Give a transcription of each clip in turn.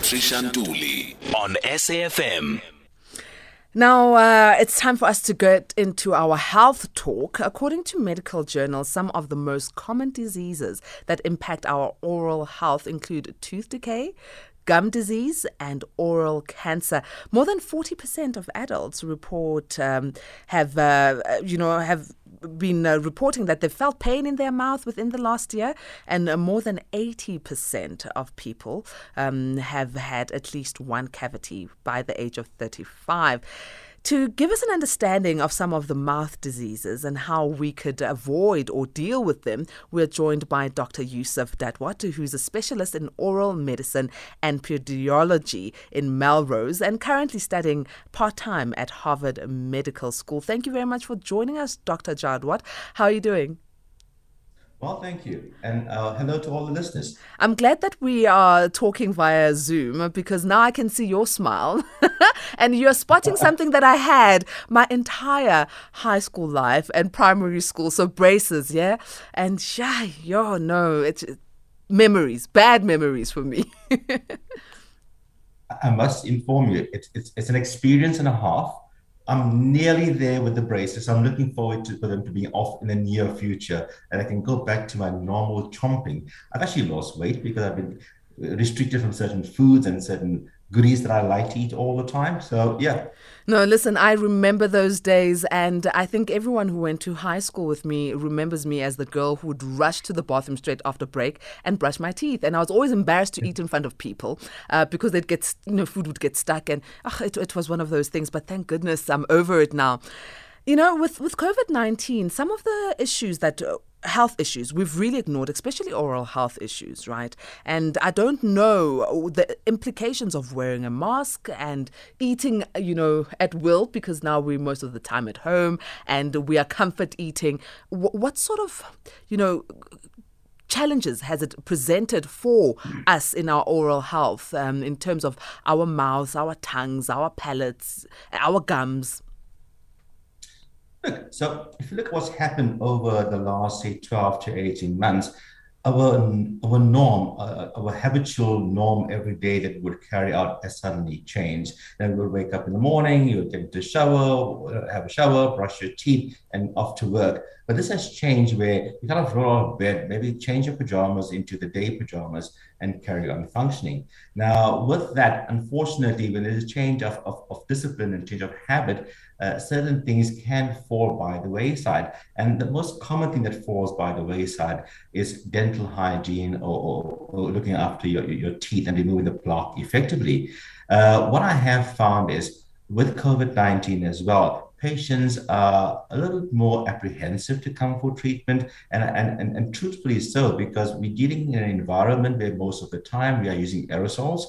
Patricia Nduli on SAFM. Now, uh, it's time for us to get into our health talk. According to medical journals, some of the most common diseases that impact our oral health include tooth decay, gum disease and oral cancer. More than 40% of adults report um, have, uh, you know, have been uh, reporting that they've felt pain in their mouth within the last year, and uh, more than 80% of people um, have had at least one cavity by the age of 35. To give us an understanding of some of the mouth diseases and how we could avoid or deal with them, we're joined by Dr. Yusuf Jadwat, who's a specialist in oral medicine and periodontology in Melrose and currently studying part time at Harvard Medical School. Thank you very much for joining us, Dr. Jadwat. How are you doing? Well, thank you. And uh, hello to all the listeners. I'm glad that we are talking via Zoom because now I can see your smile. and you're spotting something that I had my entire high school life and primary school. So braces, yeah? And yeah, yo, no, it's memories, bad memories for me. I must inform you, it's, it's, it's an experience and a half I'm nearly there with the braces. I'm looking forward to for them to be off in the near future, and I can go back to my normal chomping. I've actually lost weight because I've been restricted from certain foods and certain goodies that I like to eat all the time. So, yeah. No, listen, I remember those days, and I think everyone who went to high school with me remembers me as the girl who would rush to the bathroom straight after break and brush my teeth. And I was always embarrassed to eat in front of people uh, because they'd get, you know, food would get stuck, and oh, it, it was one of those things. But thank goodness I'm over it now. You know, with, with COVID 19, some of the issues that uh, health issues we've really ignored, especially oral health issues, right? And I don't know the implications of wearing a mask and eating, you know, at will because now we're most of the time at home and we are comfort eating. What sort of, you know, challenges has it presented for us in our oral health um, in terms of our mouths, our tongues, our palates, our gums? Look, so if you look at what's happened over the last, say, 12 to 18 months, our, our norm, uh, our habitual norm every day that would carry out has suddenly changed. Then we'll wake up in the morning, you'll into shower, have a shower, brush your teeth, and off to work. But this has changed where you kind of roll out of bed, maybe change your pajamas into the day pajamas and carry on functioning. Now, with that, unfortunately, when there's a change of, of, of discipline and change of habit, uh, certain things can fall by the wayside. And the most common thing that falls by the wayside is dental hygiene or, or, or looking after your, your teeth and removing the plaque effectively. Uh, what I have found is with COVID 19 as well, patients are a little bit more apprehensive to come for treatment and, and, and, and truthfully so because we're dealing in an environment where most of the time we are using aerosols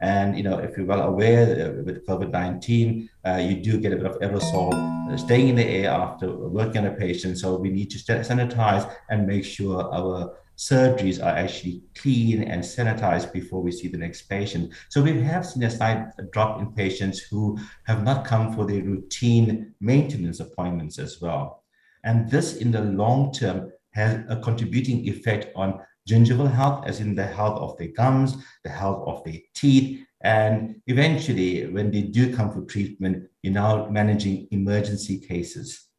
and you know, if you're well aware uh, with COVID-19, uh, you do get a bit of aerosol uh, staying in the air after working on a patient. So we need to sanitize and make sure our surgeries are actually clean and sanitized before we see the next patient. So we have seen a slight drop in patients who have not come for their routine maintenance appointments as well. And this in the long term has a contributing effect on gingival health, as in the health of their gums, the health of their teeth. And eventually, when they do come for treatment, you're now managing emergency cases.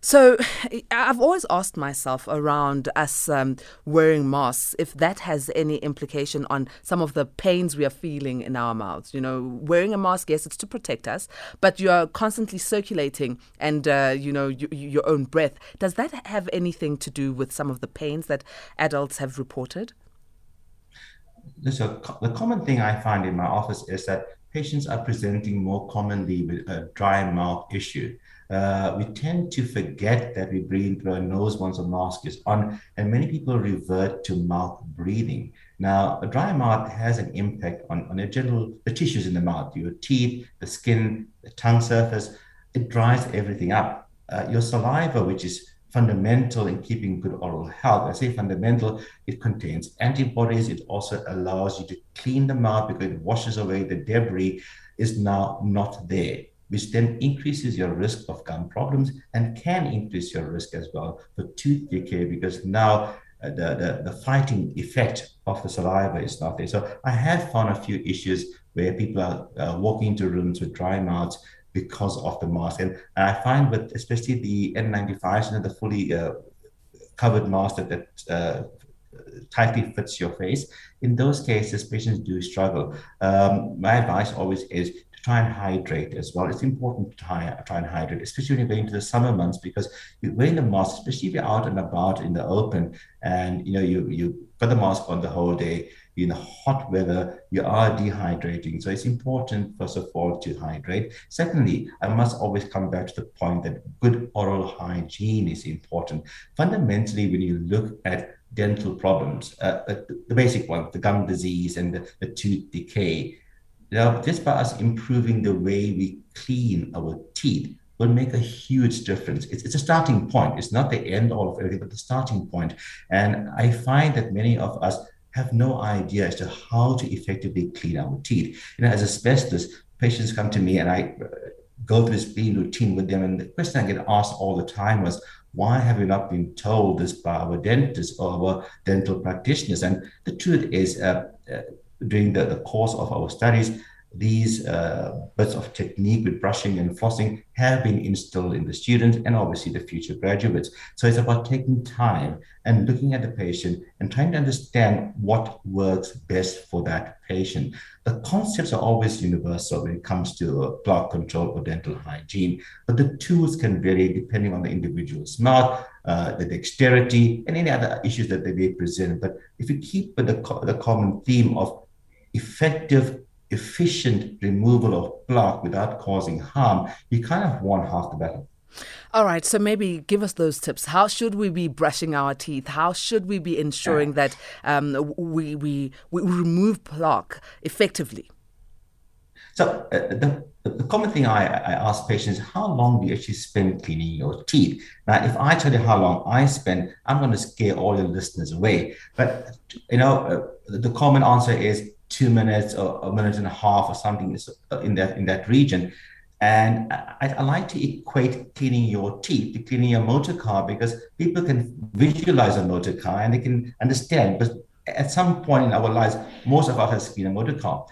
So, I've always asked myself around us um, wearing masks if that has any implication on some of the pains we are feeling in our mouths. You know, wearing a mask, yes, it's to protect us, but you are constantly circulating and, uh, you know, y- your own breath. Does that have anything to do with some of the pains that adults have reported? So, the common thing I find in my office is that patients are presenting more commonly with a dry mouth issue uh, we tend to forget that we breathe through our nose once a mask is on, and many people revert to mouth breathing. Now, a dry mouth has an impact on, on the general the tissues in the mouth, your teeth, the skin, the tongue surface. It dries everything up. Uh, your saliva, which is fundamental in keeping good oral health. I say fundamental, it contains antibodies. It also allows you to clean the mouth because it washes away the debris is now not there which then increases your risk of gum problems and can increase your risk as well for tooth decay because now uh, the, the, the fighting effect of the saliva is not there. So I have found a few issues where people are uh, walking into rooms with dry mouths because of the mask. And, and I find with especially the N95s, you know, the fully uh, covered mask that, that uh, tightly fits your face, in those cases, patients do struggle. Um, my advice always is try and hydrate as well. It's important to try, try and hydrate, especially when you're going the summer months, because you're wearing the mask, especially if you're out and about in the open, and you know you you put the mask on the whole day in the hot weather, you are dehydrating. So it's important, first of all, to hydrate. Secondly, I must always come back to the point that good oral hygiene is important. Fundamentally, when you look at dental problems, uh, uh the basic ones, the gum disease and the, the tooth decay, know, just by us improving the way we clean our teeth, will make a huge difference. It's, it's a starting point. It's not the end all of everything, but the starting point. And I find that many of us have no idea as to how to effectively clean our teeth. You know, as a specialist, patients come to me and I uh, go through this clean routine with them. And the question I get asked all the time was, why have we not been told this by our dentists or our dental practitioners? And the truth is, uh, uh, during the, the course of our studies, these uh, bits of technique with brushing and flossing have been instilled in the students and obviously the future graduates. So it's about taking time and looking at the patient and trying to understand what works best for that patient. The concepts are always universal when it comes to plaque control or dental hygiene, but the tools can vary depending on the individual's mouth, the dexterity, and any other issues that they may present. But if you keep with the, co- the common theme of effective efficient removal of plaque without causing harm, you kind of won half the battle. All right, so maybe give us those tips. How should we be brushing our teeth? How should we be ensuring that um, we, we, we remove plaque effectively? So, uh, the, the common thing I, I ask patients how long do you actually spend cleaning your teeth? Now, if I tell you how long I spend, I'm going to scare all your listeners away. But, you know, uh, the common answer is two minutes or a minute and a half or something uh, in that in that region. And I, I, like to equate cleaning your teeth to cleaning your motor car because people can visualize a motor car and they can understand. But at some point in our lives, most of us have seen a motor car.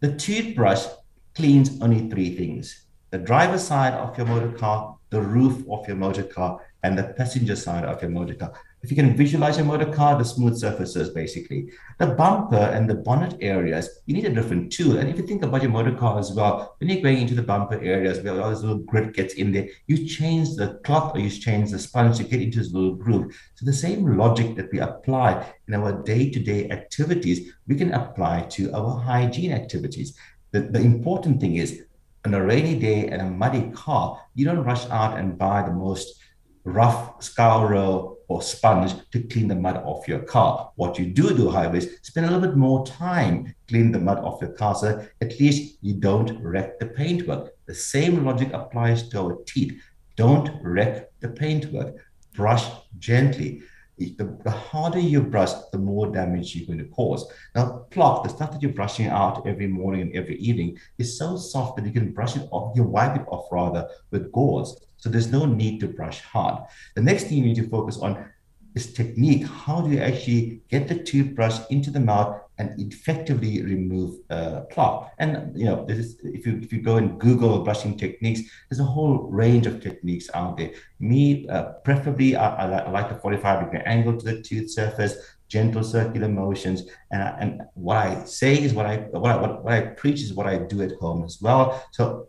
The toothbrush cleans only three things the driver's side of your motor car, the roof of your motor car, and the passenger side of your motor car if you can visualize a motor car, the smooth surfaces basically. The bumper and the bonnet areas, you need a different tool. And if you think about your motor car as well, when you're going into the bumper areas where all this little grit gets in there, you change the cloth or you change the sponge to get into this little groove. So the same logic that we apply in our day-to-day activities, we can apply to our hygiene activities. The, the important thing is on a rainy day and a muddy car, you don't rush out and buy the most rough scourer or sponge to clean the mud off your car. What you do do, however, is spend a little bit more time cleaning the mud off your car so at least you don't wreck the paintwork. The same logic applies to our teeth. Don't wreck the paintwork. Brush gently. The, the, harder you brush, the more damage you're going to cause. Now, plaque, the stuff that you're brushing out every morning and every evening, is so soft that you can brush it off, you wipe it off rather with gauze. So there's no need to brush hard. The next thing you need to focus on is technique. How do you actually get the toothbrush into the mouth and effectively remove uh, plaque? And you know, this is, if you if you go and Google brushing techniques, there's a whole range of techniques out there. Me, uh, preferably, I, I, like the 45 degree angle to the tooth surface, gentle circular motions, and and what I say is what I what I what I preach is what I do at home as well. So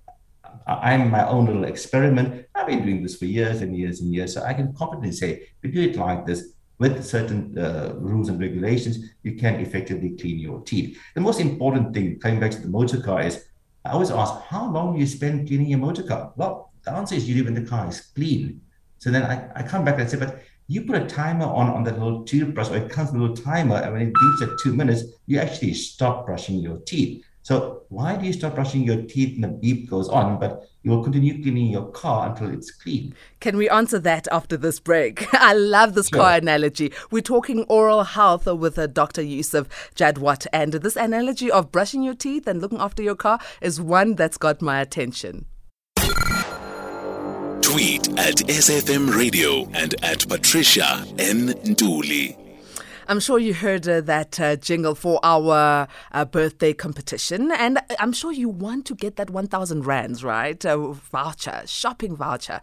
I'm my own little experiment. I've been doing this for years and years and years. So I can confidently say, you do it like this, with certain uh, rules and regulations, you can effectively clean your teeth. The most important thing, coming back to the motor car, is I always ask, how long do you spend cleaning your motor car? Well, the answer is usually when the car is clean. So then I, I come back and I say, but you put a timer on on that little toothbrush, or it comes with a little timer, and when it beeps at two minutes, you actually stop brushing your teeth. So why do you stop brushing your teeth and the beep goes on, but you will continue cleaning your car until it's clean? Can we answer that after this break? I love this sure. car analogy. We're talking oral health with uh, Dr. Yusuf Jadwat, and this analogy of brushing your teeth and looking after your car is one that's got my attention. Tweet at SAFM Radio and at Patricia N. Nduli. I'm sure you heard uh, that uh, jingle for our uh, birthday competition, and I'm sure you want to get that 1,000 rands, right? A voucher, shopping voucher.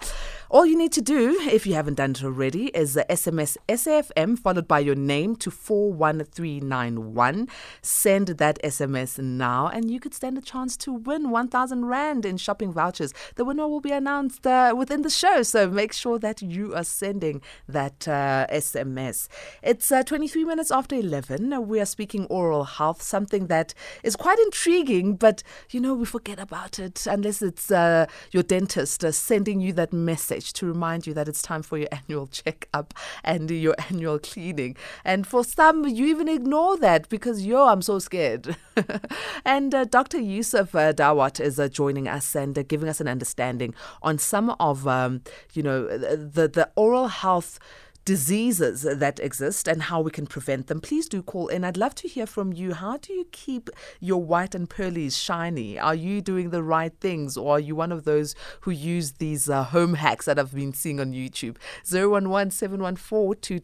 All you need to do, if you haven't done it already, is SMS SAFM followed by your name to 41391. Send that SMS now, and you could stand a chance to win 1,000 Rand in shopping vouchers. The winner will be announced uh, within the show, so make sure that you are sending that uh, SMS. It's uh, 23 minutes after 11. We are speaking oral health, something that is quite intriguing, but you know, we forget about it unless it's uh, your dentist sending you that message to remind you that it's time for your annual checkup and your annual cleaning. And for some, you even ignore that because, yo, I'm so scared. and uh, Dr. Yusuf uh, Jadwat is uh, joining us and uh, giving us an understanding on some of, um, you know, the, the oral health diseases that exist and how we can prevent them, please do call in. I'd love to hear from you. How do you keep your white and pearlies shiny? Are you doing the right things or are you one of those who use these uh, home hacks that I've been seeing on YouTube? 011 714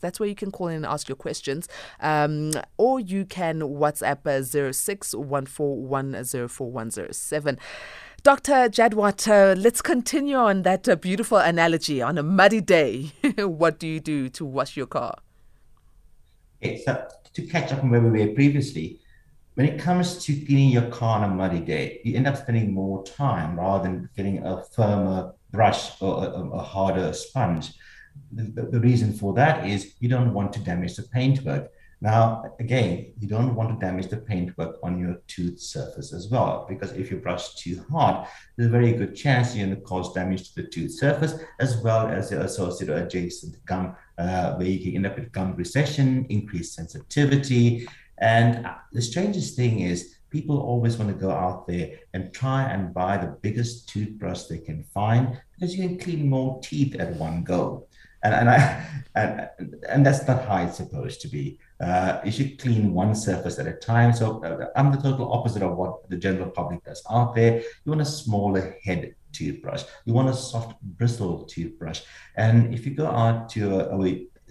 That's where you can call in and ask your questions. Um, or you can WhatsApp uh, 0614104107. Dr. Jadwat, uh, let's continue on that uh, beautiful analogy. On a muddy day, what do you do to wash your car? Okay, so to catch up on where we were previously, when it comes to cleaning your car on a muddy day, you end up spending more time rather than getting a firmer brush or a, a harder sponge. The, the, reason for that is you don't want to damage the paintwork. Now, again, you don't want to damage the paintwork on your tooth surface as well, because if you brush too hard, there's a very good chance you're going to cause damage to the tooth surface, as well as the associated adjacent gum, uh, where you can end up with gum recession, increased sensitivity. And the strangest thing is, people always want to go out there and try and buy the biggest toothbrush they can find because you can clean more teeth at one go. And, and I and, and that's not how it's supposed to be. Uh, you should clean one surface at a time. So uh, I'm the total opposite of what the general public does out there. You want a smaller head toothbrush. You want a soft bristle toothbrush. And if you go out to a, a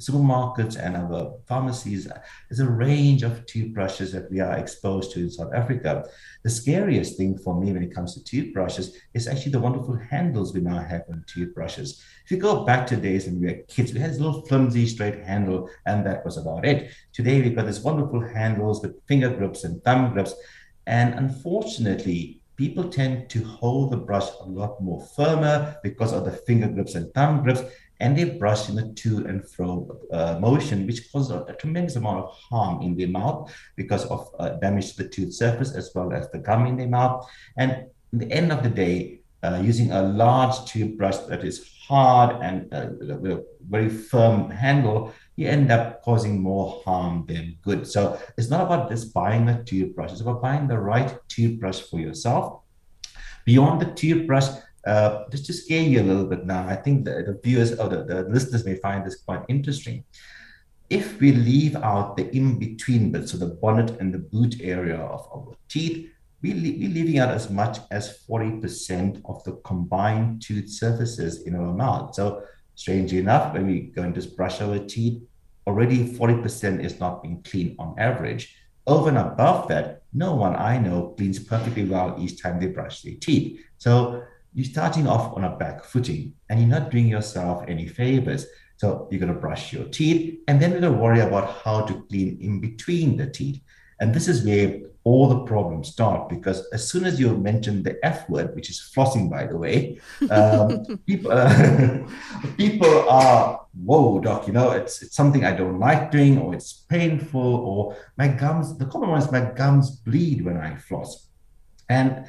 supermarkets and our pharmacies, there's a range of toothbrushes that we are exposed to in South Africa. The scariest thing for me when it comes to toothbrushes is actually the wonderful handles we now have on toothbrushes. If you go back to days when we were kids, we had this little flimsy straight handle, and that was about it. Today we've got these wonderful handles with finger grips and thumb grips. And unfortunately, people tend to hold the brush a lot more firmer because of the finger grips and thumb grips and they brush in a to and fro uh, motion, which causes a, tremendous amount of harm in the mouth because of uh, damage to the tooth surface as well as the gum in the mouth. And at the end of the day, uh, using a large toothbrush that is hard and uh, with a very firm handle, you end up causing more harm than good. So it's not about just buying a toothbrush, it's about buying the right toothbrush for yourself. Beyond the toothbrush, uh, just to scare you a little bit now, I think the, the viewers or the, the listeners may find this quite interesting. If we leave out the in between bits, so the bonnet and the boot area of our teeth, we we're leaving out as much as 40% of the combined tooth surfaces in our mouth. So, strangely enough, when we go and just brush our teeth, already 40% is not being cleaned on average. Over and above that, no one I know cleans perfectly well each time they brush their teeth. So, you're starting off on a back footing and you're not doing yourself any favors. So you're going to brush your teeth and then you're going to worry about how to clean in between the teeth. And this is where all the problems start because as soon as you mention the F word, which is flossing, by the way, um, people, uh, people are, whoa, doc, you know, it's, it's something I don't like doing or it's painful or my gums, the common one is my gums bleed when I floss. And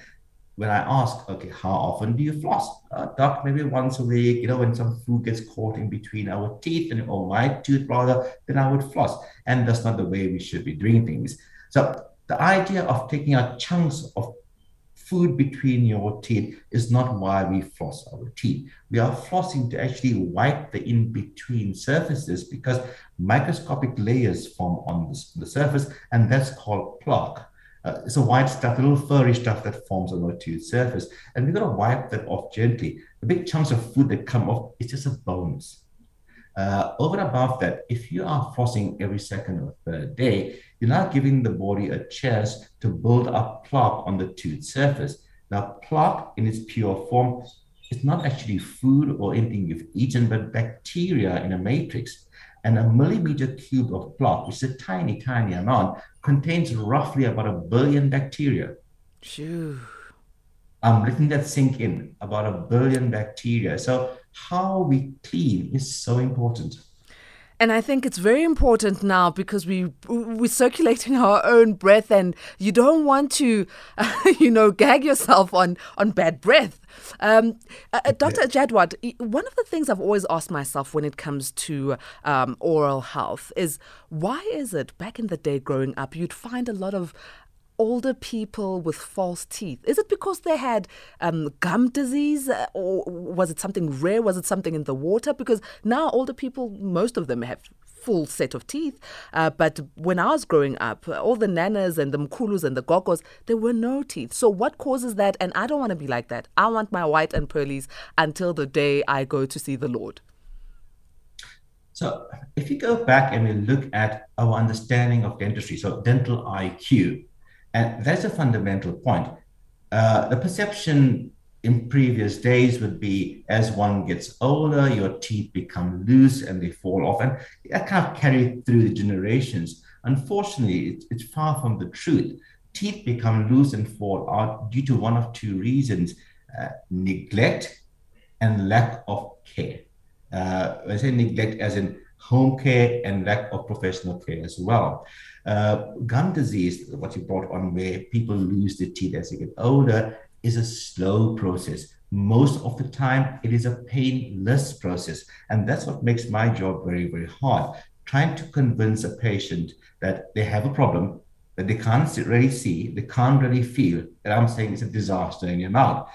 when I ask, okay, how often do you floss? Uh, doc, maybe once a week, you know, when some food gets caught in between our teeth and or my tooth rather, then I would floss. And that's not the way we should be doing things. So the idea of taking out chunks of food between your teeth is not why we floss our teeth. We are flossing to actually wipe the in-between surfaces because microscopic layers form on the, the surface, and that's called plaque. Uh, it's a white stuff, a little furry stuff that forms on our tooth surface. And we've got to wipe that off gently. the big chunks of food that come off, it's just a bonus. Uh, over and above that, if you are flossing every second or third day, you're not giving the body a chance to build up plaque on the tooth surface. Now, plaque in its pure form is not actually food or anything you've eaten, but bacteria in a matrix. And a millimeter cube of plaque, which is a tiny, tiny amount, contains roughly about a billion bacteria. Phew. I'm letting that sink in about a billion bacteria. So, how we clean is so important. And I think it's very important now because we we're circulating our own breath, and you don't want to, uh, you know, gag yourself on on bad breath. Um, uh, uh Dr. Jadwat, one of the things I've always asked myself when it comes to um, oral health is why is it back in the day growing up you'd find a lot of older people with false teeth? Is it because they had um, gum disease, uh, or was it something rare? Was it something in the water? Because now older people, most of them have full set of teeth. Uh, but when I was growing up, all the nanas and the mkulus and the gogos, there were no teeth. So what causes that? And I don't want to be like that. I want my white and pearlies until the day I go to see the Lord. So if you go back and we look at our understanding of dentistry, so dental IQ, and that's a fundamental point. Uh, the perception in previous days would be as one gets older, your teeth become loose and they fall off. And that kind of carried through the generations. Unfortunately, it, it's far from the truth. Teeth become loose and fall out due to one of two reasons uh, neglect and lack of care. Uh, I say neglect as in home care and lack of professional care as well. Uh, gum disease, what you brought on, where people lose their teeth as they get older, is a slow process. Most of the time, it is a painless process. And that's what makes my job very, very hard. Trying to convince a patient that they have a problem that they can't really see, they can't really feel, and I'm saying it's a disaster in your mouth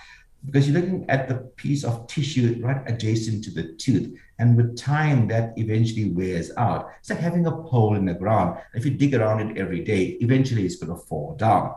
because you're looking at the piece of tissue right adjacent to the tooth. And with time, that eventually wears out. It's like having a pole in the ground. If you dig around it every day, eventually it's going to fall down.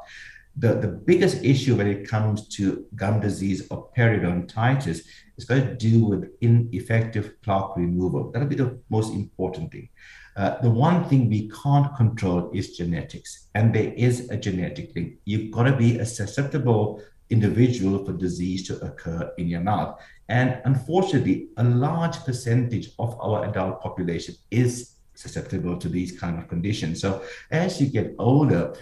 The, the biggest issue when it comes to gum disease or periodontitis is going to do with ineffective plaque removal. That'll be the most important thing. Uh, the one thing we can't control is genetics, and there is a genetic link. You've got to be a susceptible individual for disease to occur in your mouth. And unfortunately, a large percentage of our adult population is susceptible to these kind of conditions. So as you get older,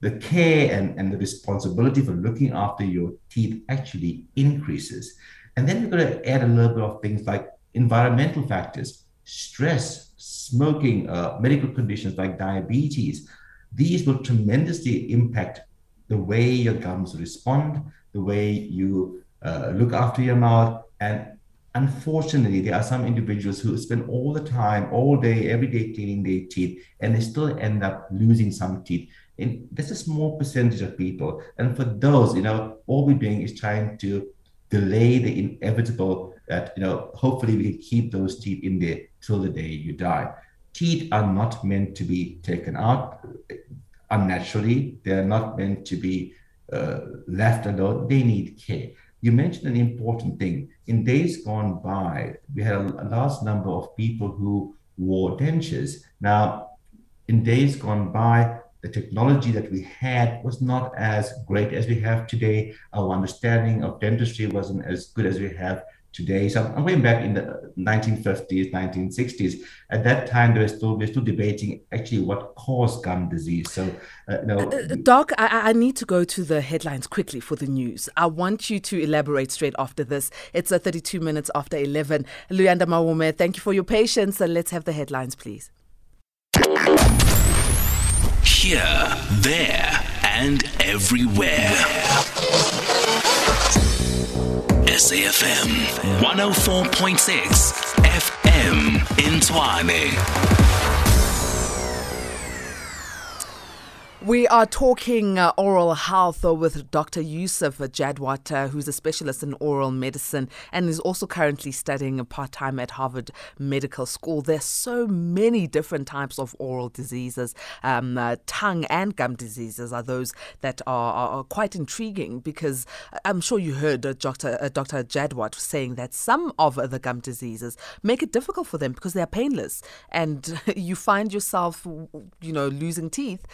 the care and, and the responsibility for looking after your teeth actually increases. And then we're going to add a little bit of things like environmental factors, stress, smoking, uh, medical conditions like diabetes. These will tremendously impact the way your gums respond, the way you uh, look after your mouth. And unfortunately, there are some individuals who spend all the time, all day, every day cleaning their teeth, and they still end up losing some teeth. And that's a small percentage of people. And for those, you know, all we're doing is trying to delay the inevitable that, you know, hopefully we can keep those teeth in there till the day you die. Teeth are not meant to be taken out unnaturally. They're not meant to be uh, left alone. They need care. You mentioned an important thing. In days gone by, we had a, large number of people who wore dentures. Now, in days gone by, the technology that we had was not as great as we have today. Our understanding of dentistry wasn't as good as we have today. So I'm going back in the 1950s, 1960s. At that time, they were still they're still debating actually what caused gum disease. So, uh, you know, uh, uh Doc, I, I, need to go to the headlines quickly for the news. I want you to elaborate straight after this. It's a 32 minutes after 11. Luyanda Mawume, thank you for your patience, and let's have the headlines, please. Here, there, and everywhere. SAFM 104.6 FM in. We are talking uh, oral health uh, with Dr. Yusuf Jadwat, uh, who's a specialist in oral medicine and is also currently studying part time at Harvard Medical School. There's so many different types of oral diseases. Um, uh, tongue and gum diseases are those that are, are, are, quite intriguing because I'm sure you heard uh, Dr. Uh, Dr. Jadwat saying that some of the gum diseases make it difficult for them because they are painless and you find yourself, you know, losing teeth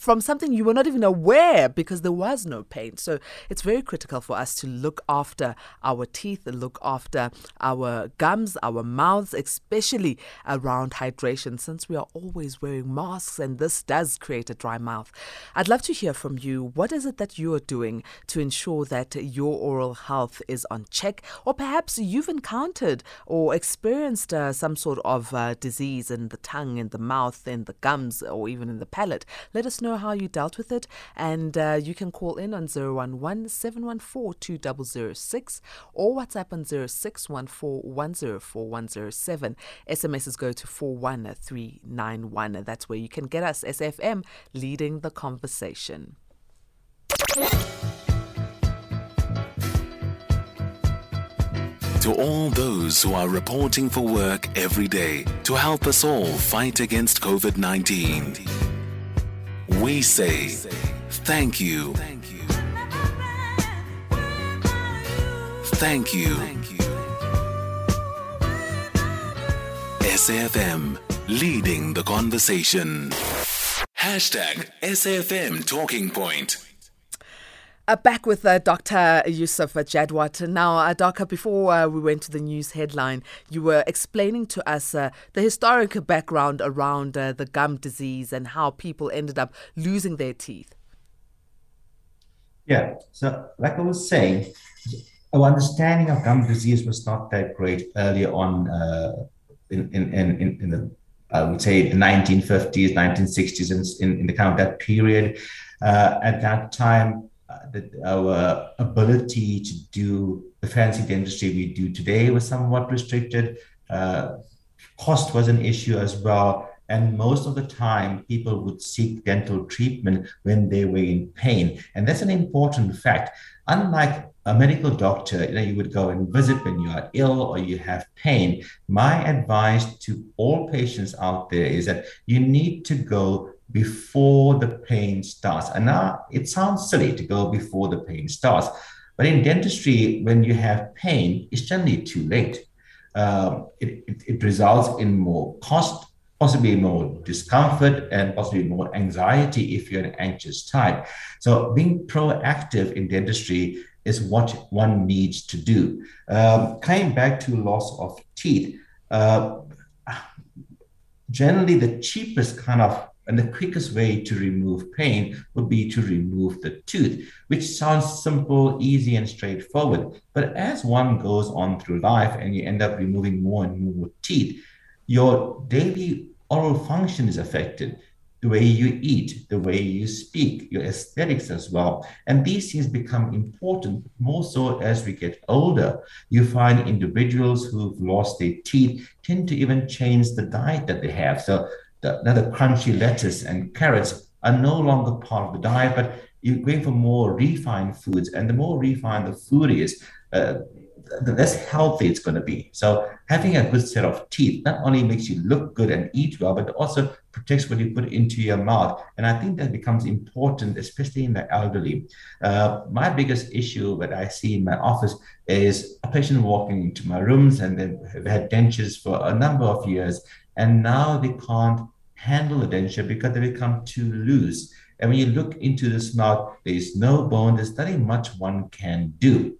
from something you were not even aware because there was no pain. So it's very critical for us to look after our teeth, look after our gums, our mouths, especially around hydration, since we are always wearing masks and this does create a dry mouth. I'd love to hear from you. What is it that you are doing to ensure that your oral health is on check? Or perhaps you've encountered or experienced uh, some sort of uh, disease in the tongue, in the mouth, in the gums, or even in the palate. Let us know know how you dealt with it, and uh, you can call in on 011 714 2006 or WhatsApp on 0614 104107. SMSs go to 41391. That's where you can get us, SAFM, leading the conversation. To all those who are reporting for work every day to help us all fight against COVID 19 we say thank you. Thank you. SAFM, leading the conversation. Hashtag SAFM Talking Point. Uh, back with uh, Dr. Yusuf Jadwat. Now, uh, Doctor, before uh, we went to the news headline, you were explaining to us uh, the historic background around uh, the gum disease and how people ended up losing their teeth. Yeah, so like I was saying, our understanding of gum disease was not that great earlier on in, in, in, in the I would say the 1950s, 1960s, in, in, the kind of that period. at that time, that our ability to do the fancy dentistry we do today was somewhat restricted. Uh, cost was an issue as well. And most of the time, people would seek dental treatment when they were in pain. And that's an important fact. Unlike a medical doctor, you know, you would go and visit when you are ill or you have pain. My advice to all patients out there is that you need to go before the pain starts. And now it sounds silly to go before the pain starts, but in dentistry, when you have pain, it's generally too late. Um, it, it, it results in more cost, possibly more discomfort, and possibly more anxiety if you're an anxious type. So, being proactive in dentistry is what one needs to do. Um, coming back to loss of teeth, uh, generally the cheapest kind of and the quickest way to remove pain would be to remove the tooth, which sounds simple, easy, and straightforward. But as one goes on through life and you end up removing more and more teeth, your daily oral function is affected. The way you eat, the way you speak, your aesthetics as well. And these things become important more so as we get older. You find individuals who've lost their teeth tend to even change the diet that they have. So the, the crunchy lettuce and carrots are no longer part of the diet, but you're going for more refined foods. And the more refined the food is, uh, the less healthy it's going to be. So having a good set of teeth not only makes you look good and eat well, but also protects what you put into your mouth. And I think that becomes important, especially in the elderly. Uh, my biggest issue that I see in my office is a patient walking into my rooms and they've had dentures for a number of years and now they can't handle the denture because they become too loose. And when you look into this mouth, there is no bone, there's nothing much one can do.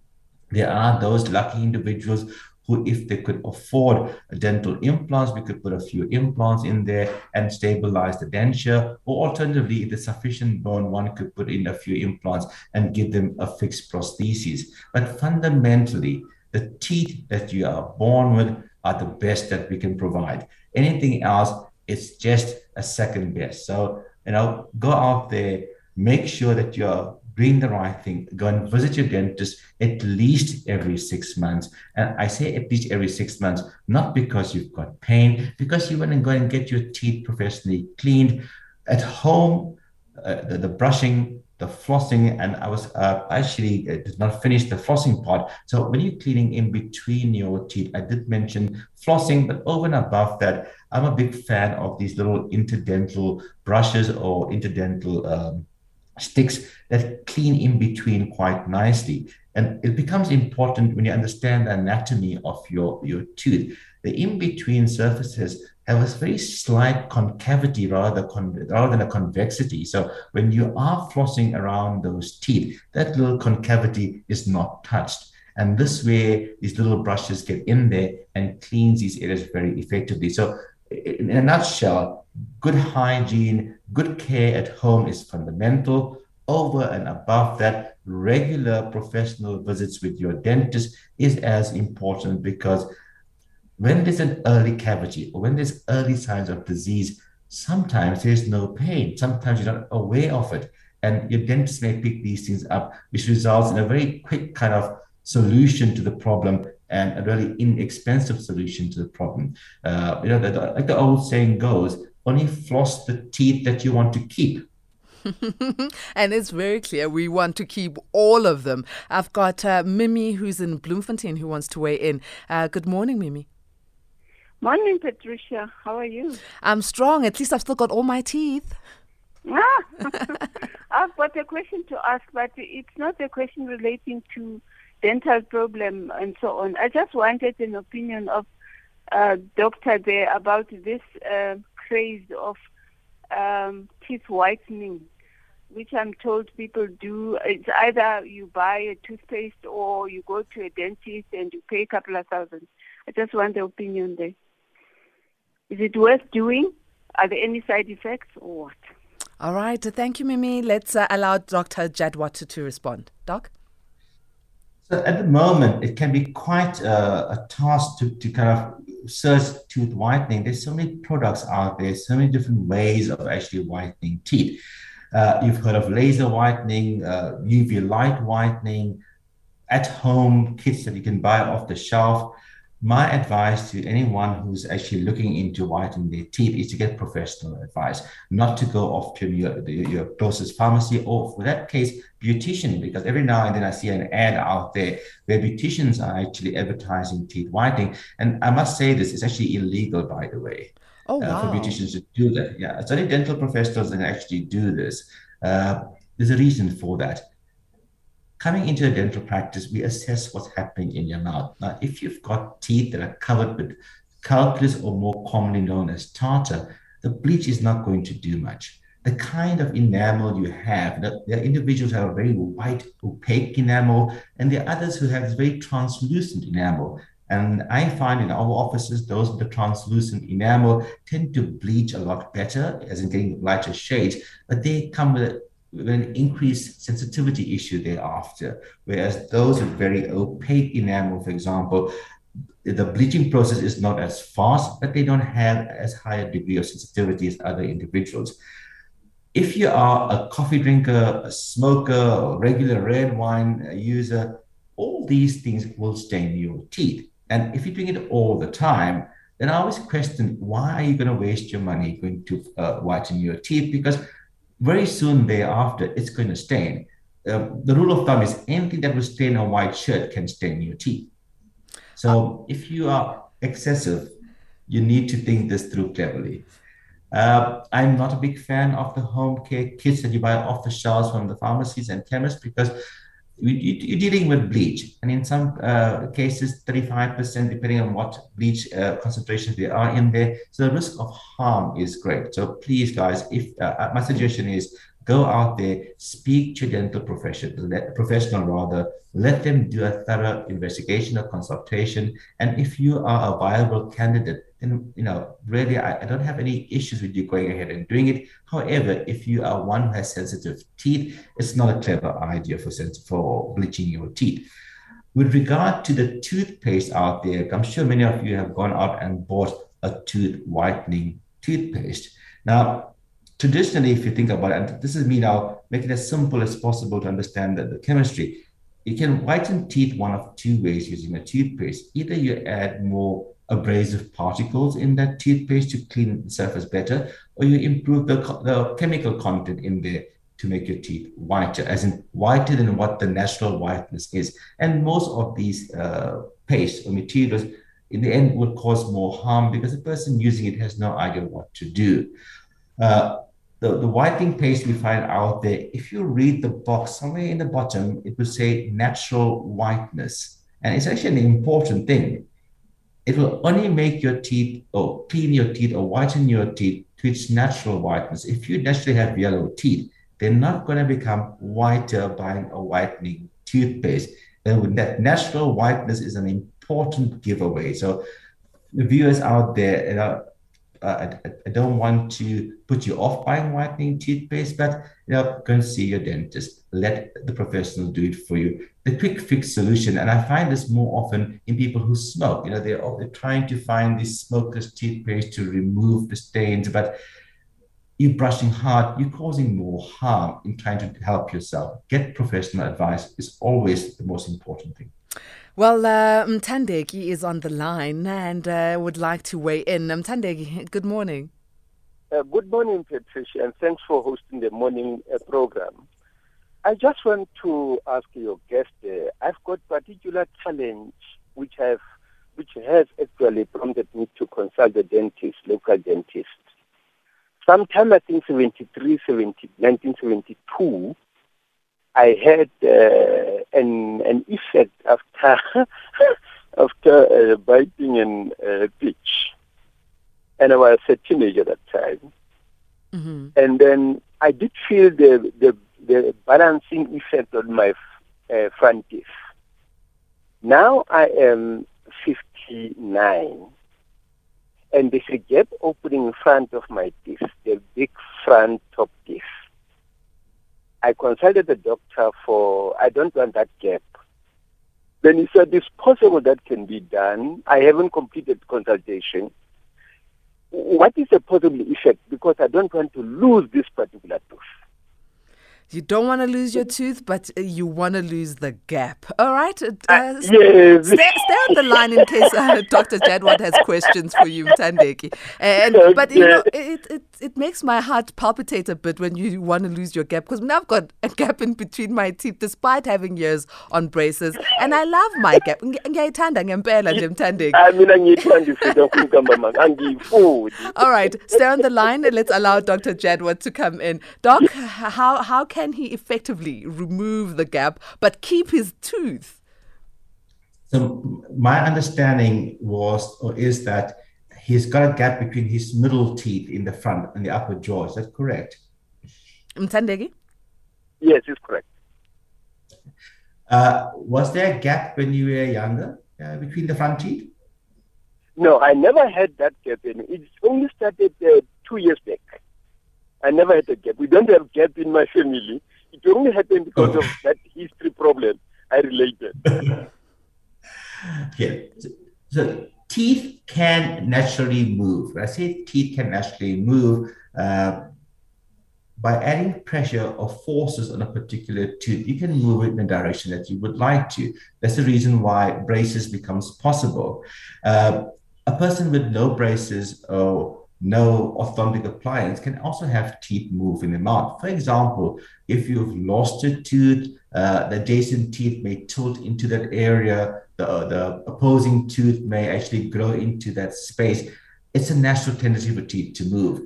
There are those lucky individuals who, if they could afford dental implants, we could put a few implants in there and stabilize the denture. Or alternatively, if there's sufficient bone, one could put in a few implants and give them a fixed prosthesis. But fundamentally, the teeth that you are born with are the best that we can provide. Anything else is just a second best. So, you know, go out there, make sure that you're doing the right thing. Go and visit your dentist at least every six months. And I say at least every six months, not because you've got pain, because you want to go and get your teeth professionally cleaned at home. uh, the, the brushing, the flossing, and I was uh, actually uh, did not finish the flossing part. So when you're cleaning in between your teeth, I did mention flossing, but over and above that, I'm a big fan of these little interdental brushes or interdental um, sticks that clean in between quite nicely. And it becomes important when you understand the anatomy of your, your tooth. The in-between surfaces have a very slight concavity rather, con- rather than a convexity. So when you are flossing around those teeth, that little concavity is not touched. And this way, these little brushes get in there and cleans these areas very effectively. So in a nutshell, good hygiene, good care at home is fundamental. Over and above that, regular professional visits with your dentist is as important because when there's an early cavity or when there's early signs of disease, sometimes there's no pain. Sometimes you're not aware of it. And your dentist may pick these things up, which results in a very quick kind of solution to the problem and a really inexpensive solution to the problem. Uh, you know, the, like the old saying goes, only floss the teeth that you want to keep. and it's very clear we want to keep all of them. I've got uh, Mimi who's in Bloemfontein who wants to weigh in. Uh, good morning, Mimi. Morning, Patricia. How are you? I'm strong. At least I've still got all my teeth. Ah, I've got a question to ask, but it's not a question relating to dental problem and so on. I just wanted an opinion of uh, doctor there about this uh, craze of um, teeth whitening, which I'm told people do. It's either you buy a toothpaste or you go to a dentist and you pay a couple of thousand. I just want the opinion there. Is it worth doing? Are there any side effects or what? All right. Thank you, Mimi. Let's uh, allow Dr. Jadwater to respond. Doc? So at the moment, it can be quite uh, a task to, to kind of search tooth whitening. There's so many products out there, so many different ways of actually whitening teeth. Uh, you've heard of laser whitening, uh, UV light whitening, at home kits that you can buy off the shelf my advice to anyone who's actually looking into whitening their teeth is to get professional advice, not to go off to your, your closest pharmacy or, for that case, beautician, because every now and then I see an ad out there where beauticians are actually advertising teeth whitening. And I must say this, is actually illegal, by the way. Oh, wow. uh, for beauticians to do that. Yeah, it's only dental professionals that actually do this. Uh, there's a reason for that coming into a dental practice, we assess what's happening in your mouth. Now, if you've got teeth that are covered with calculus or more commonly known as tartar, the bleach is not going to do much. The kind of enamel you have, there are individuals who have a very white, opaque enamel, and there are others who have very translucent enamel. And I find in our offices, those with the translucent enamel tend to bleach a lot better, as in getting lighter shades, but they come with with an increased sensitivity issue thereafter. Whereas those with very opaque enamel, for example, the bleaching process is not as fast, but they don't have as high a degree of sensitivity as other individuals. If you are a coffee drinker, a smoker, or regular red wine user, all these things will stain your teeth. And if you're doing it all the time, then I always question why are you going to waste your money going to uh, whiten your teeth? Because very soon thereafter, it's going to stain. Uh, the rule of thumb is anything that will stain a white shirt can stain your teeth. So if you are excessive, you need to think this through cleverly. Uh, I'm not a big fan of the home care kits that you buy off the shelves from the pharmacies and chemists because you're dealing with bleach, and in some uh, cases, 35%, depending on what bleach uh, concentrations there are in there. So the risk of harm is great. So please, guys, if uh, uh my suggestion is go out there, speak to dental professional, professional rather, let them do a thorough investigation or consultation. And if you are a viable candidate, then you know really I, I, don't have any issues with you going ahead and doing it. However, if you are one who has sensitive teeth, it's not a clever idea for for bleaching your teeth. With regard to the toothpaste out there, I'm sure many of you have gone out and bought a tooth whitening toothpaste. Now, traditionally, if you think about it, and this is me now making it as simple as possible to understand the, the chemistry. You can whiten teeth one of two ways using a toothpaste. Either you add more abrasive particles in that toothpaste to clean the surface better, or you improve the, the chemical content in there to make your teeth whiter, as in whiter than what the natural whiteness is. And most of these uh, pastes or materials, in the end, will cause more harm because the person using it has no idea what to do. Uh, the, the whitening paste we find out there, if you read the box somewhere in the bottom, it will say natural whiteness. And it's actually an important thing. It will only make your teeth or clean your teeth or whiten your teeth to its natural whiteness. If you naturally have yellow teeth, they're not going to become whiter by a whitening toothpaste. And that natural whiteness is an important giveaway. So viewers out there, you know, uh, I, I, don't want to put you off buying whitening toothpaste, but you know, go and see your dentist. Let the professional do it for you. The quick fix solution, and I find this more often in people who smoke. You know, they're, they're trying to find this smokeless toothpaste to remove the stains, but you're brushing hard, you're causing more harm in trying to help yourself. Get professional advice is always the most important thing. Well, uh, Mtandeki is on the line and uh, would like to weigh in. Mtandeki, good morning. Uh, good morning, Patricia, and thanks for hosting the morning uh, program. I just want to ask your guest. Uh, I've got particular challenge which have which has actually prompted me to consult the dentist, local dentist. Sometime I think 73, 70, 1972, I had uh, an an effect after after uh, biting an uh, peach, and I was a teenager at that time. Mm-hmm. And then I did feel the the, the balancing effect on my uh, front teeth. Now I am 59, and there's a gap opening in front of my teeth, the big front top teeth. I consulted the doctor for, I don't want that gap. Then he said, it's possible that can be done. I haven't completed consultation. What is the possible effect? Because I don't want to lose this particular tooth. You don't want to lose your tooth, but uh, you want to lose the gap. All right. Uh, uh, yes. Stay, stay, on the line in case uh, Dr. Jadwat has questions for you, Tandeki. And but you know, it, it it makes my heart palpitate a bit when you want to lose your gap because now I've got a gap in between my teeth, despite having years on braces, and I love my gap. ngiyayithanda ngempela nje mthandeki. All right. Stay on the line and let's allow Dr. Jadwat to come in. Doc, how how can can he effectively remove the gap but keep his tooth? So my understanding was or is that he's got a gap between his middle teeth in the front and the upper jaw. Is that correct? Mtandeki? Yes, it's correct. Uh, was there a gap when you were younger uh, between the front teeth? No, I never had that gap. It only started uh, two years back. I never had a gap. We don't have gap in my family. It only happened because of that history problem I related. yeah. So, so, teeth can naturally move. When I say teeth can naturally move, uh, by adding pressure or forces on a particular tooth, you can move it in the direction that you would like to. That's the reason why braces becomes possible. Uh, a person with no braces or no orthodontic appliance can also have teeth move in the mouth. For example, if you've lost a tooth, uh, the adjacent teeth may tilt into that area. The, the opposing tooth may actually grow into that space. It's a natural tendency for teeth to move.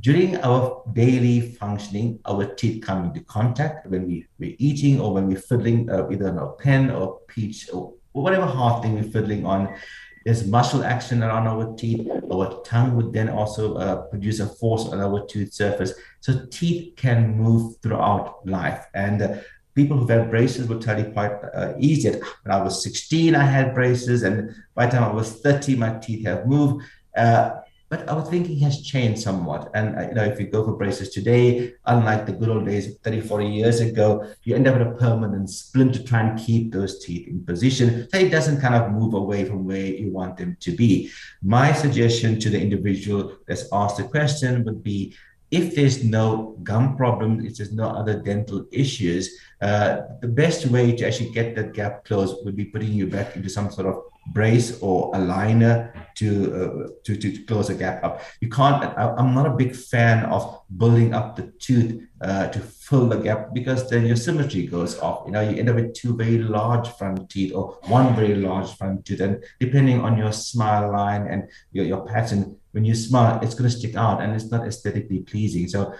During our daily functioning, our teeth come into contact when we, we're eating or when we're fiddling uh, either on a pen or peach or whatever hard thing we're fiddling on there's muscle action around our teeth. Our tongue would then also uh, produce a force on our tooth surface. So teeth can move throughout life. And uh, people who've had braces will tell you quite uh, easy. When I was 16, I had braces, and by the time I was 30, my teeth have moved. Uh, but our thinking has changed somewhat. And uh, you know, if you go for braces today, unlike the good old days 30, 40 years ago, you end up with a permanent splint to try and keep those teeth in position so it doesn't kind of move away from where you want them to be. My suggestion to the individual that's asked the question would be if there's no gum problem, if there's no other dental issues, uh, the best way to actually get that gap closed would be putting you back into some sort of brace or aligner to, uh, to, to close a gap up. You can't, I, am not a big fan of building up the tooth uh, to fill the gap because then your symmetry goes off. You know, you end up with two very large front teeth or one very large front tooth. And depending on your smile line and your, your pattern, when you smile, it's going to stick out and it's not aesthetically pleasing. So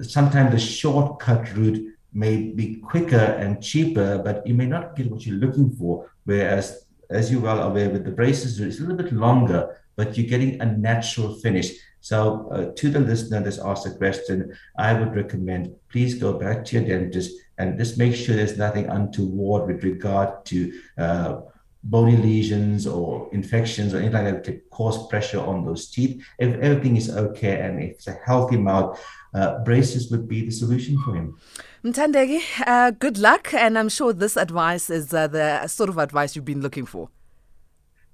sometimes the shortcut route may be quicker and cheaper, but you may not get what you're looking for. Whereas, as you're well aware, with the braces, it's a little bit longer, but you're getting a natural finish. So, uh, to the listener that's asked a question, I would recommend please go back to your dentist and just make sure there's nothing untoward with regard to uh, bony lesions or infections or anything like that could cause pressure on those teeth. If everything is okay and if it's a healthy mouth, uh, braces would be the solution for him. Mtandegi, uh, good luck, and I'm sure this advice is uh, the sort of advice you've been looking for.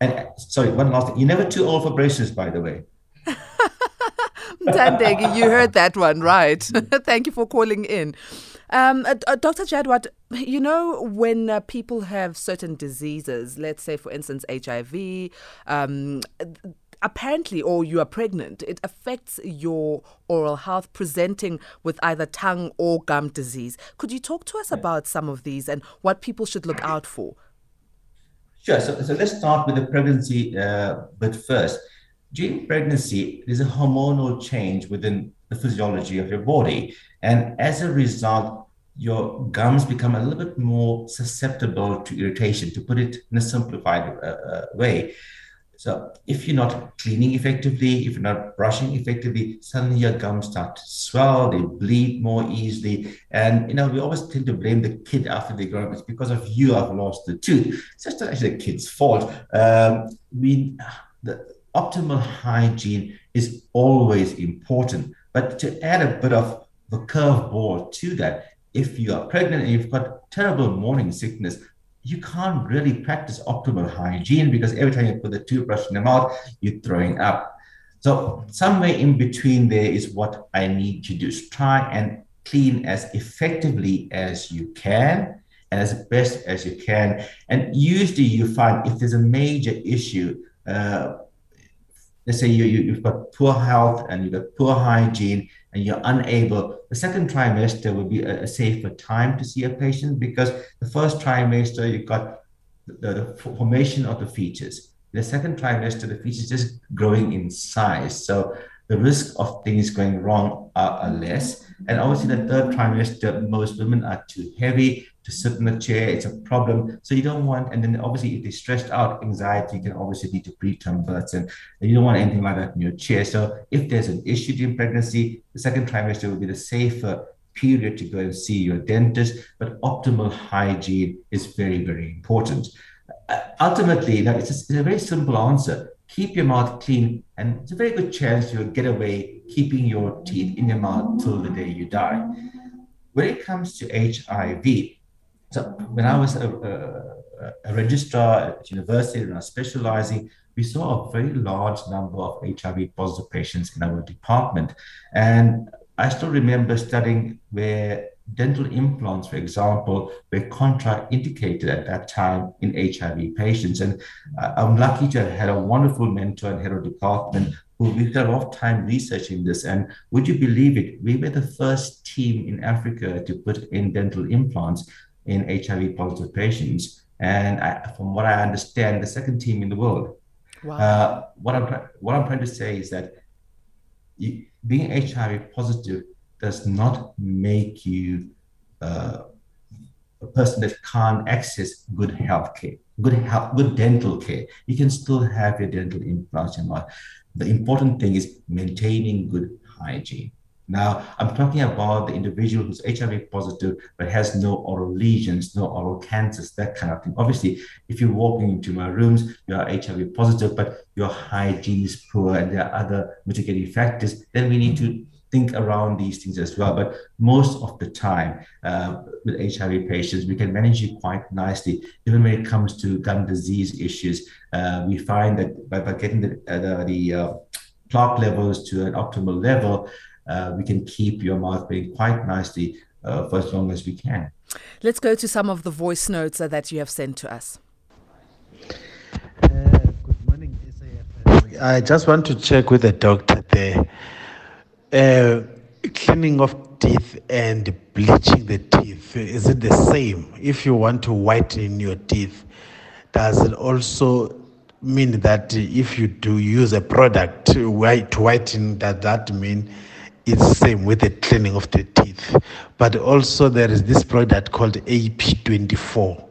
And uh, sorry, one last thing. You're never too old for braces, by the way. Mtandegi, you heard that one, right? Thank you for calling in. Um, uh, uh Dr. Jadwat, you know, when uh, people have certain diseases, let's say, for instance, HIV, um, apparently, or you are pregnant, it affects your oral health, presenting with either tongue or gum disease. Could you talk to us yeah. about some of these and what people should look out for? Sure. So, so let's start with the pregnancy uh, bit first. During pregnancy, there's a hormonal change within the physiology of your body. And as a result, your gums become a little bit more susceptible to irritation, to put it in a simplified uh, uh, way. So if you're not cleaning effectively, if you're not brushing effectively, suddenly your gums start to swell, they bleed more easily. And you know, we always tend to blame the kid after they grow up. It's because of you I've lost the tooth. It's just actually the kid's fault. Um, we the optimal hygiene is always important. But to add a bit of the curveball to that, if you are pregnant and you've got terrible morning sickness, you can't really practice optimal hygiene because every time you put the toothbrush in the mouth, you're throwing up. So somewhere in between there is what I need to do. Try and clean as effectively as you can and as best as you can. And usually you find if there's a major issue, uh, let's say you, you, have got poor health and you've got poor hygiene and you're unable, the second trimester would be a, a safer time to see a patient because the first trimester, you've got the, the formation of the features. The second trimester, the features just growing in size. So the risk of things going wrong are, are less. And obviously, the third trimester, most women are too heavy to sit in the chair. It's a problem. So you don't want, and then obviously, if they're stressed out, anxiety can obviously lead to preterm births, and you don't want anything like that in your chair. So if there's an issue during pregnancy, the second trimester will be the safer period to go and see your dentist. But optimal hygiene is very, very important. Uh, ultimately, now it's a, it's a very simple answer keep your mouth clean, and it's a very good chance you'll get away keeping your teeth in your mouth till the day you die. When it comes to HIV, so when I was a, a, a registrar at university and I was specializing, we saw a very large number of HIV positive patients in our department. And I still remember studying where dental implants, for example, were contraindicated at that time in HIV patients. And I'm lucky to have had a wonderful mentor and head of department who we spent a lot of time researching this. And would you believe it? We were the first team in Africa to put in dental implants in HIV positive patients. And I, from what I understand, the second team in the world. Wow. Uh, what I'm what I'm trying to say is that you, being HIV positive does not make you uh, a person that can't access good health care, good health, good dental care. You can still have your dental implants and all. The important thing is maintaining good hygiene. Now, I'm talking about the individual who's HIV positive but has no oral lesions, no oral cancers, that kind of thing. Obviously, if you're walking into my rooms, you are HIV positive, but your hygiene is poor and there are other mitigating factors, then we need to think around these things as well. But most of the time uh, with HIV patients, we can manage it quite nicely. Even when it comes to gum disease issues, uh, we find that by, by getting the, uh, the, the uh, plaque levels to an optimal level, uh, we can keep your mouth breathing quite nicely uh, for as long as we can. Let's go to some of the voice notes uh, that you have sent to us. Uh, good morning, SAFM. I just want to check with the doctor there. Uh, cleaning of teeth and bleaching the teeth, is it the same? If you want to whiten your teeth, does it also mean that if you do use a product to whiten, does that mean it's the same with the cleaning of the teeth? But also there is this product called AP24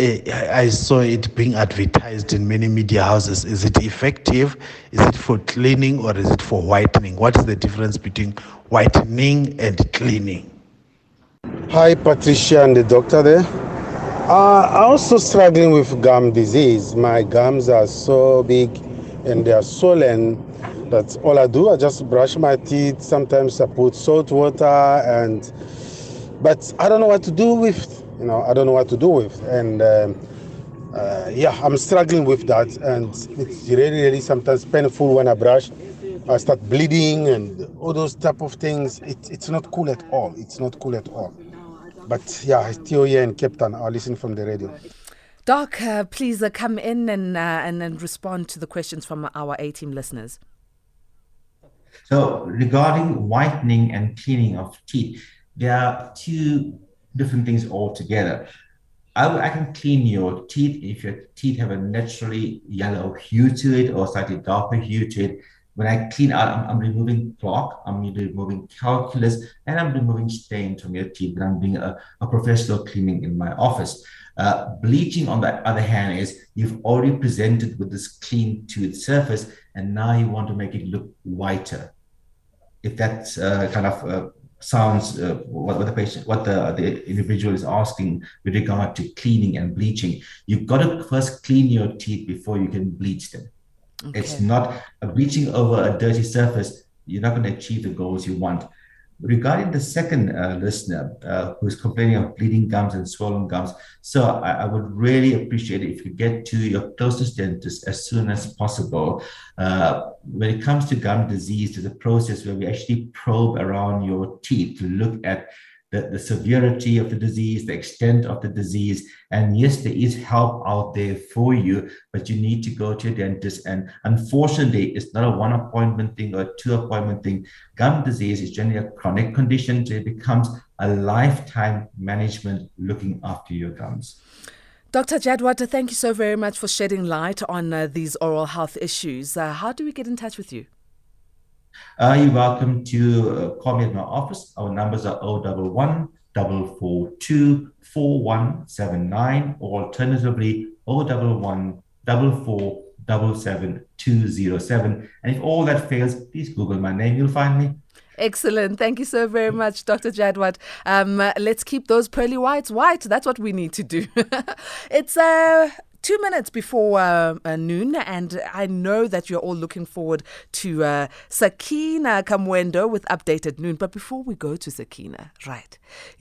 I saw it being advertised in many media houses. Is it effective? Is it for cleaning or is it for whitening? What is the difference between whitening and cleaning? Hi, Patricia and the doctor there. Uh, I'm also struggling with gum disease. My gums are so big and they are swollen. That's all I do. I just brush my teeth. Sometimes I put salt water and, but I don't know what to do with you know, I don't know what to do with. And um, uh, yeah, I'm struggling with that. And it's really, really sometimes painful when I brush. I start bleeding and all those type of things. It, it's not cool at all. It's not cool at all. But yeah, I still here in Cape Town. I'll listen from the radio. Doc, uh, please uh, come in and, uh, and and respond to the questions from our A team listeners. So, regarding whitening and cleaning of teeth, there are two different things altogether. I, I can clean your teeth if your teeth have a naturally yellow hue to it or slightly darker hue to it. When I clean out, I'm, I'm removing plaque, I'm removing calculus, and I'm removing stains from your teeth. And I'm doing a, a professional cleaning in my office. Uh, bleaching, on the other hand, is you've already presented with this clean tooth surface, and now you want to make it look whiter. If that uh, kind of uh, sounds uh, what, what, the patient what the, the individual is asking with regard to cleaning and bleaching you've got to first clean your teeth before you can bleach them okay. it's not a bleaching over a dirty surface you're not going to achieve the goals you want regarding the second uh, listener uh, who's complaining of bleeding gums and swollen gums, so I, I, would really appreciate it if you get to your closest dentist as soon as possible. Uh, when it comes to gum disease, there's a process where we actually probe around your teeth to look at the, the severity of the disease, the extent of the disease. And yes, there is help out there for you, but you need to go to a dentist. And unfortunately, it's not a one appointment thing or a two appointment thing. Gum disease is generally a chronic condition, so it becomes a lifetime management looking after your gums. Dr. Jadwat, thank you so very much for shedding light on uh, these oral health issues. Uh, how do we get in touch with you? Uh, you're welcome to uh, call me at my office. Our numbers are 011 442 4179 or alternatively 011 207. And if all that fails, please Google my name. You'll find me. Excellent. Thank you so very much, Dr. Jadwat. Um, uh, let's keep those pearly whites white. That's what we need to do. it's uh, two minutes before uh, uh, noon, and I know that you're all looking forward to uh, Sakina Kamwendo with updated noon. But before we go to Sakina, right,